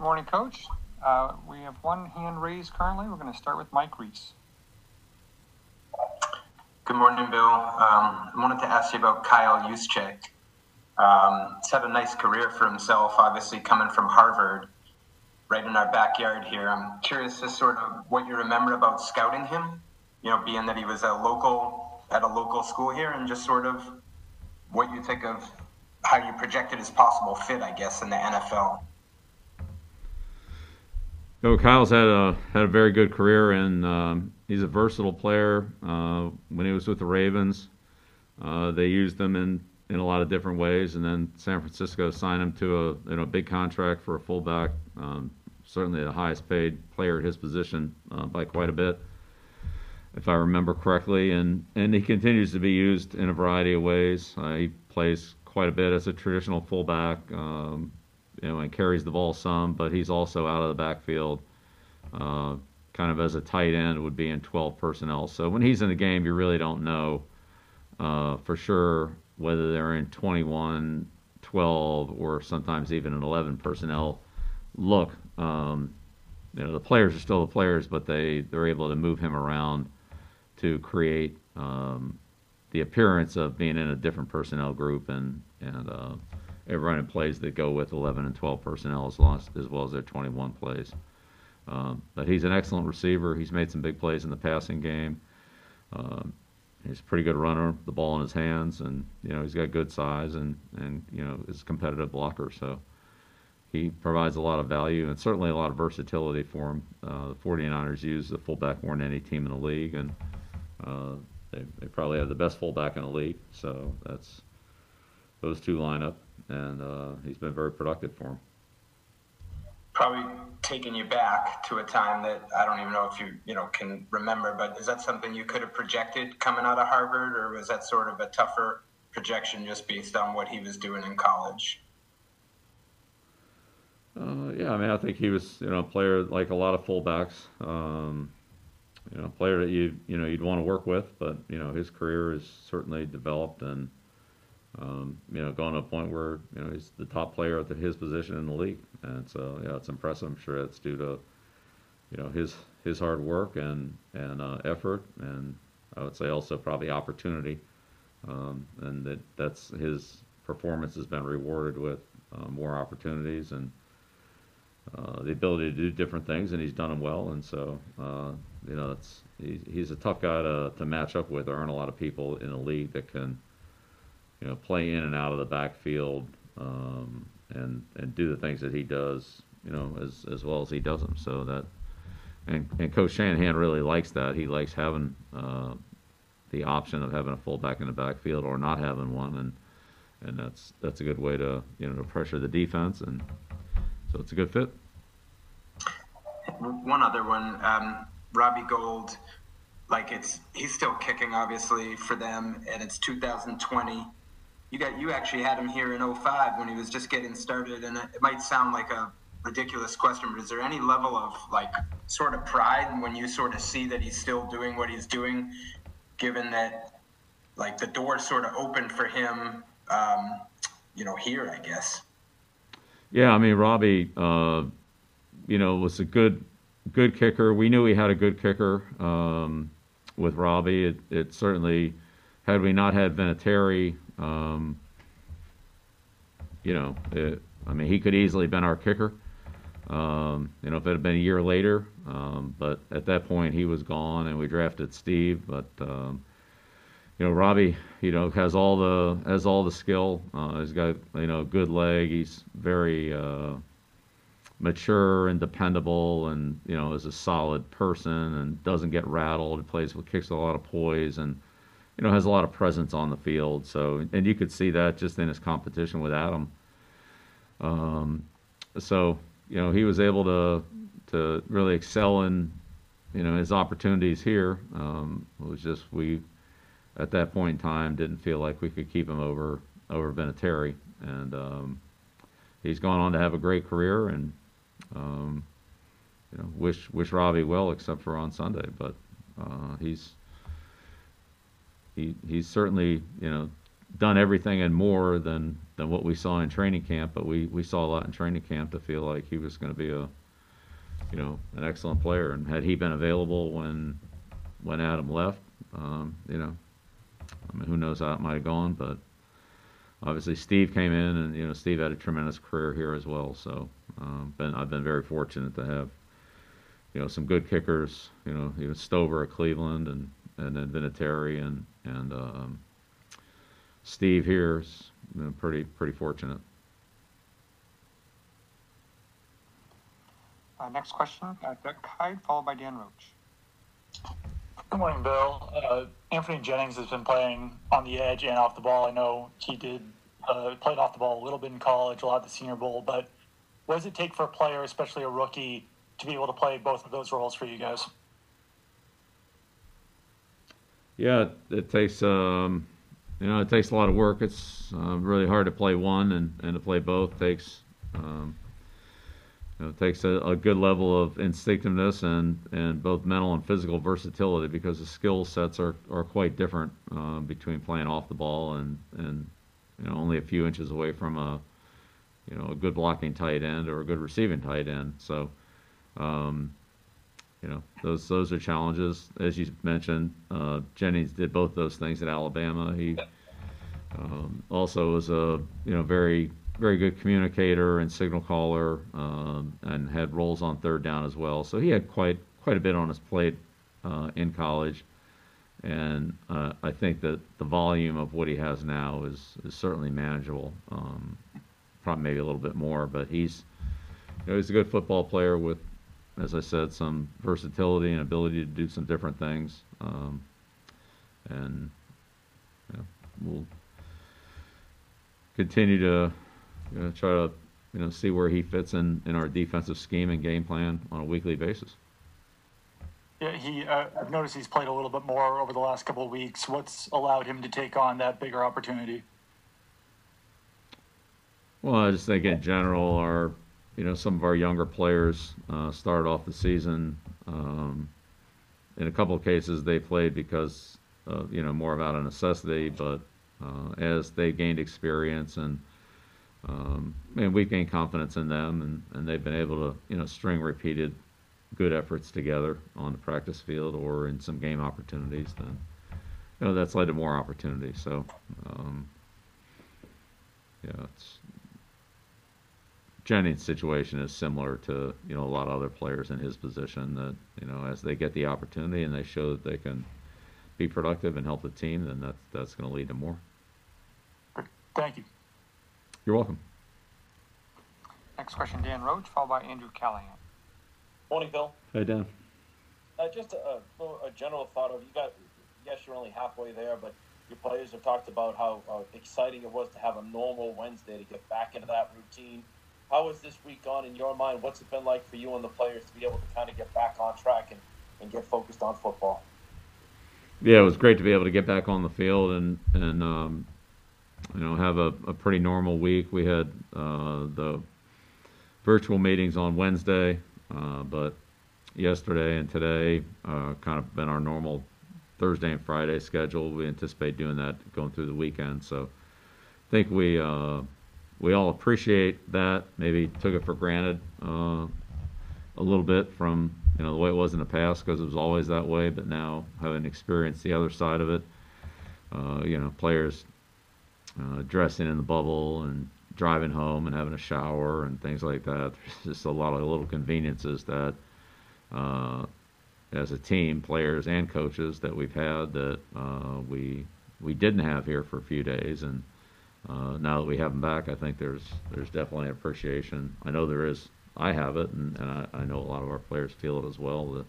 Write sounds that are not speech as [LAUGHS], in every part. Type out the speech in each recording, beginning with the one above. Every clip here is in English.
Morning, Coach. Uh, we have one hand raised currently. We're going to start with Mike Reiss. Good morning, Bill. Um, I wanted to ask you about Kyle Juszczyk. Um, he's had a nice career for himself, obviously coming from Harvard, right in our backyard here. I'm curious as sort of what you remember about scouting him, you know, being that he was a local at a local school here, and just sort of what you think of how you projected his possible fit, I guess, in the NFL. No, Kyle's had a had a very good career, and um, he's a versatile player. Uh, when he was with the Ravens, uh, they used him in, in a lot of different ways, and then San Francisco signed him to a you know big contract for a fullback, um, certainly the highest paid player at his position uh, by quite a bit, if I remember correctly. And and he continues to be used in a variety of ways. Uh, he plays quite a bit as a traditional fullback. Um, you know, and carries the ball some, but he's also out of the backfield, uh, kind of as a tight end would be in 12 personnel. So when he's in the game, you really don't know uh, for sure whether they're in 21, 12, or sometimes even an 11 personnel look. Um, you know, the players are still the players, but they they're able to move him around to create um, the appearance of being in a different personnel group and and uh, running plays that go with 11 and 12 personnel as, long as, as well as their 21 plays. Um, but he's an excellent receiver. He's made some big plays in the passing game. Um, he's a pretty good runner, the ball in his hands, and you know he's got good size and and you know is a competitive blocker. So he provides a lot of value and certainly a lot of versatility for him. Uh, the 49ers use the fullback more than any team in the league, and uh, they, they probably have the best fullback in the league. So that's those two line up and uh, he's been very productive for him. Probably taking you back to a time that I don't even know if you you know can remember, but is that something you could have projected coming out of Harvard, or was that sort of a tougher projection just based on what he was doing in college? Uh, yeah, I mean, I think he was, you know, a player like a lot of fullbacks. Um, you know, a player that you, you know, you'd want to work with, but you know, his career has certainly developed and um, you know, going to a point where you know he's the top player at his position in the league, and so yeah, it's impressive. I'm sure it's due to you know his his hard work and and uh, effort, and I would say also probably opportunity, um, and that that's his performance has been rewarded with uh, more opportunities and uh, the ability to do different things, and he's done them well, and so uh, you know it's he, he's a tough guy to to match up with. There aren't a lot of people in the league that can you know, play in and out of the backfield um, and and do the things that he does, you know, as as well as he does them. So that and and Coach Shanahan really likes that. He likes having uh, the option of having a fullback in the backfield or not having one, and and that's that's a good way to you know to pressure the defense, and so it's a good fit. One other one, um, Robbie Gould, like it's he's still kicking obviously for them, and it's 2020 you got you actually had him here in 05 when he was just getting started and it might sound like a ridiculous question but is there any level of like sort of pride when you sort of see that he's still doing what he's doing given that like the door sort of opened for him um, you know here i guess? Yeah i mean robbie uh, you know was a good good kicker. We knew he had a good kicker um, with robbie. It, it certainly had we not had Vinatieri, um, you know, it, I mean, he could easily have been our kicker. Um, you know, if it had been a year later, um, but at that point he was gone, and we drafted Steve. But um, you know, Robbie, you know, has all the has all the skill. Uh, he's got you know good leg. He's very uh, mature and dependable, and you know, is a solid person and doesn't get rattled. He plays with kicks a lot of poise and you know, has a lot of presence on the field. So, and you could see that just in his competition with Adam. Um, so, you know, he was able to to really excel in, you know, his opportunities here. Um, it was just we, at that point in time, didn't feel like we could keep him over over Vinatieri, and um, he's gone on to have a great career, and um, you know, wish wish Robbie well, except for on Sunday, but uh, he's he he's certainly you know done everything and more than than what we saw in training camp, but we, we saw a lot in training camp to feel like he was going to be a, you know, an excellent player. And had he been available when when Adam left, um, you know, I mean, who knows how it might have gone, but obviously Steve came in, and you know, Steve had a tremendous career here as well. So, um, been I've been very fortunate to have, you know, some good kickers. You know, even Stover at Cleveland, and and then Vinatieri and and um, Steve here is you know, pretty pretty fortunate. Uh, next question, uh, Doug Kyed, followed by Dan Roche. Good morning, Bill. Uh, Anthony Jennings has been playing on the edge and off the ball. I know he did uh, played off the ball a little bit in college, a lot at the Senior Bowl. But what does it take for a player, especially a rookie, to be able to play both of those roles for you guys? Yeah, it, takes um, you know it takes a lot of work. It's uh, really hard to play one and, and to play both takes um, you know, it takes a, a, good level of instinctiveness and, and both mental and physical versatility because the skill sets are, are quite different uh, between playing off the ball and, and you know only a few inches away from a you know a good blocking tight end or a good receiving tight end. So um, you know those those are challenges as you mentioned. Uh, Jennings did both those things at Alabama. He um, also was a you know very very good communicator and signal caller, um, and had roles on third down as well. So he had quite quite a bit on his plate uh, in college, and uh, I think that the volume of what he has now is is certainly manageable. Um, probably maybe a little bit more, but he's you know, he's a good football player with, as I said, some versatility and ability to do some different things, um, and you know, we'll continue to you know, try to you know see where he fits in in our defensive scheme and game plan on a weekly basis. Yeah, he. Uh, I've noticed he's played a little bit more over the last couple of weeks. What's allowed him to take on that bigger opportunity? Well, I just think in general, our you know some of our younger players uh, started off the season. Um, in a couple of cases, they played because of, you know more about a necessity, but uh, as they gained experience and um, and we've gained confidence in them, and, and they've been able to, you know, string repeated good efforts together on the practice field or in some game opportunities. Then, you know, that's led to more opportunities. So, um, yeah, it's Jennings' situation is similar to you know a lot of other players in his position that you know as they get the opportunity and they show that they can be productive and help the team, then that's that's going to lead to more. Thank you. You're welcome. Next question, Dan Roche, followed by Andrew Callahan. Morning, Bill. Hey, Dan. Uh, just a, a, a, general thought of you got. Yes, you're only halfway there, but your players have talked about how uh, exciting it was to have a normal Wednesday to get back into that routine. How has this week gone in your mind? What's it been like for you and the players to be able to kind of get back on track and, and get focused on football? Yeah, it was great to be able to get back on the field and and um, you know, have a, a pretty normal week. We had uh, the virtual meetings on Wednesday, uh, but yesterday and today uh, kind of been our normal Thursday and Friday schedule. We anticipate doing that going through the weekend. So I think we uh, we all appreciate that. Maybe took it for granted uh, a little bit from you know the way it was in the past because it was always that way. But now having experienced the other side of it, uh, you know, players uh, dressing in the bubble and driving home and having a shower and things like that. [LAUGHS] There's just a lot of little conveniences that, uh, as a team, players and coaches that we've had that uh, we we didn't have here for a few days, and uh, now that we have them back, I think there's there's definitely an appreciation. I know there is. I have it, and, and I, I know a lot of our players feel it as well. To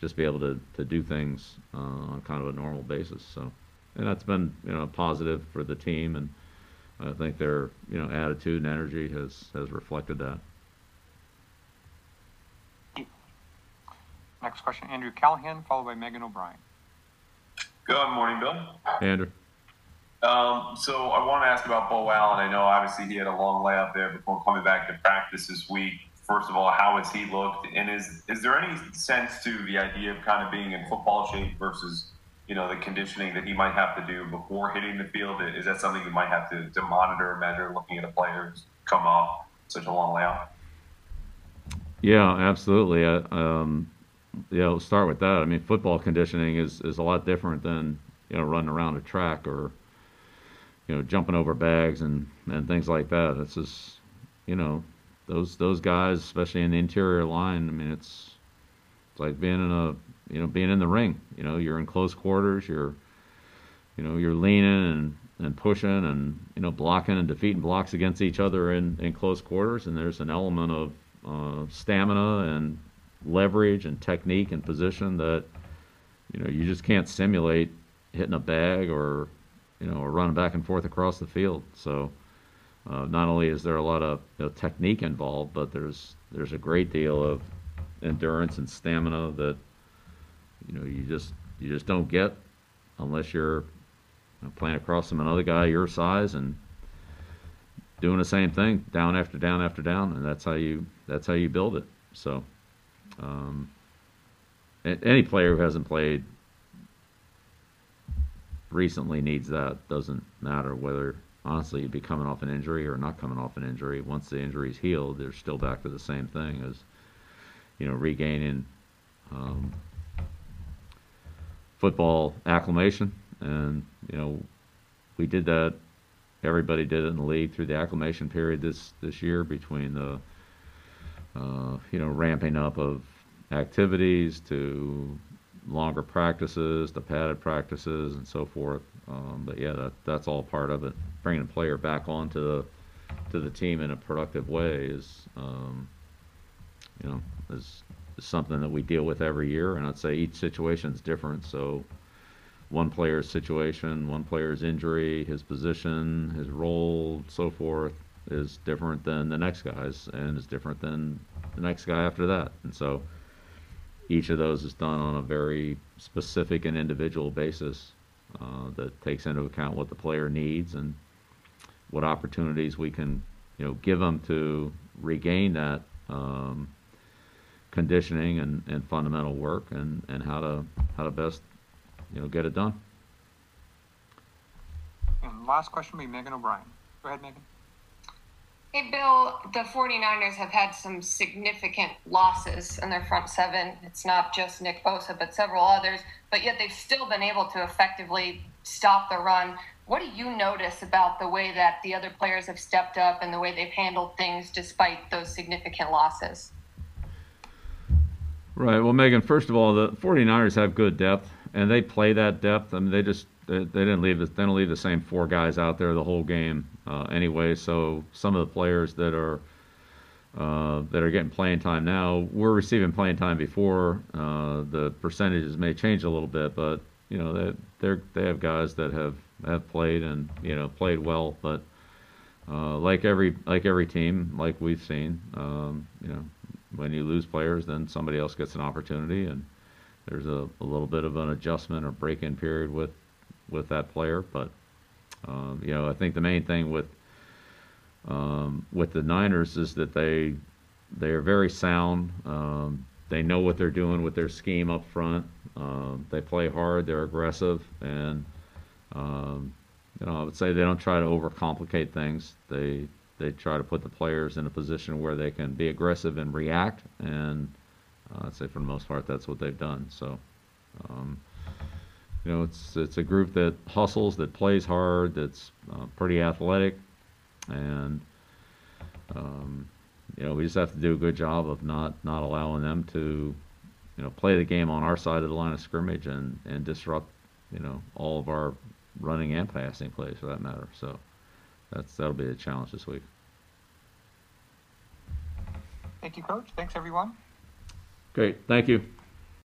just be able to, to do things uh, on kind of a normal basis. So and that's been you know positive for the team, and I think their you know attitude and energy has has reflected that. Next question, Andrew Callahan, followed by Megan O'Brien. Good morning, Bill. Andrew. Um, so I want to ask about Beau Allen. I know obviously he had a long layoff there before coming back to practice this week. First of all, how has he looked? And is is there any sense to the idea of kind of being in football shape versus you know, the conditioning that he might have to do before hitting the field? Is that something you might have to, to monitor, measure, looking at a player who's come off such a long layoff? Yeah, absolutely. Um, yeah, we'll start with that. I mean, football conditioning is, is a lot different than you know running around a track or you know jumping over bags and, and things like that. It's just you know those those guys, especially in the interior line. I mean, it's it's like being in a you know being in the ring. You know, you're in close quarters. You're you know you're leaning and and pushing and you know blocking and defeating blocks against each other in in close quarters. And there's an element of uh, stamina and leverage and technique and position that you know you just can't simulate hitting a bag or you know or running back and forth across the field. So uh, not only is there a lot of you know, technique involved, but there's there's a great deal of endurance and stamina that you know you just you just don't get unless you're you know, playing across from another guy your size and doing the same thing down after down after down, and that's how you that's how you build it. So. Um, any player who hasn't played recently needs that. Doesn't matter whether honestly you'd be coming off an injury or not coming off an injury. Once the injury's healed, they're still back to the same thing as you know regaining um, football acclimation. And you know we did that. Everybody did it in the league through the acclimation period this this year between the uh, you know, ramping up of activities to longer practices, the padded practices, and so forth. Um, but yeah, that, that's all part of it. Bringing a player back onto the to the team in a productive way is, um, you know, is, is something that we deal with every year. And I'd say each situation is different. So one player's situation, one player's injury, his position, his role, so forth is different than the next guy's and is different than the next guy after that. And so each of those is done on a very specific and individual basis uh, that takes into account what the player needs and what opportunities we can, you know, give them to regain that um, conditioning and, and fundamental work and, and how to how to best, you know, get it done. And last question will be Megan O'Brien. Go ahead, Megan. Hey, Bill, the 49ers have had some significant losses in their front seven. It's not just Nick Bosa, but several others, but yet they've still been able to effectively stop the run. What do you notice about the way that the other players have stepped up and the way they've handled things despite those significant losses? Right. Well, Megan, first of all, the 49ers have good depth, and they play that depth. I mean, they just they, didn't leave the, they don't leave the same four guys out there the whole game uh, anyway. So some of the players that are uh, that are getting playing time now were receiving playing time before. Uh, the percentages may change a little bit, but you know they they they have guys that have have played and you know played well. But uh, like every like every team, like we've seen, um, you know, when you lose players, then somebody else gets an opportunity, and there's a, a little bit of an adjustment or break-in period with with that player. But um, you know, I think the main thing with um, with the Niners is that they they are very sound. Um, they know what they're doing with their scheme up front. Um, they play hard. They're aggressive, and um, you know, I would say they don't try to overcomplicate things. They they try to put the players in a position where they can be aggressive and react. And uh, I'd say for the most part, that's what they've done. So. Um, you know, it's it's a group that hustles, that plays hard, that's uh, pretty athletic, and um, you know we just have to do a good job of not not allowing them to, you know, play the game on our side of the line of scrimmage and and disrupt, you know, all of our running and passing plays for that matter. So that's that'll be a challenge this week. Thank you, Coach. Thanks, everyone. Great, thank you.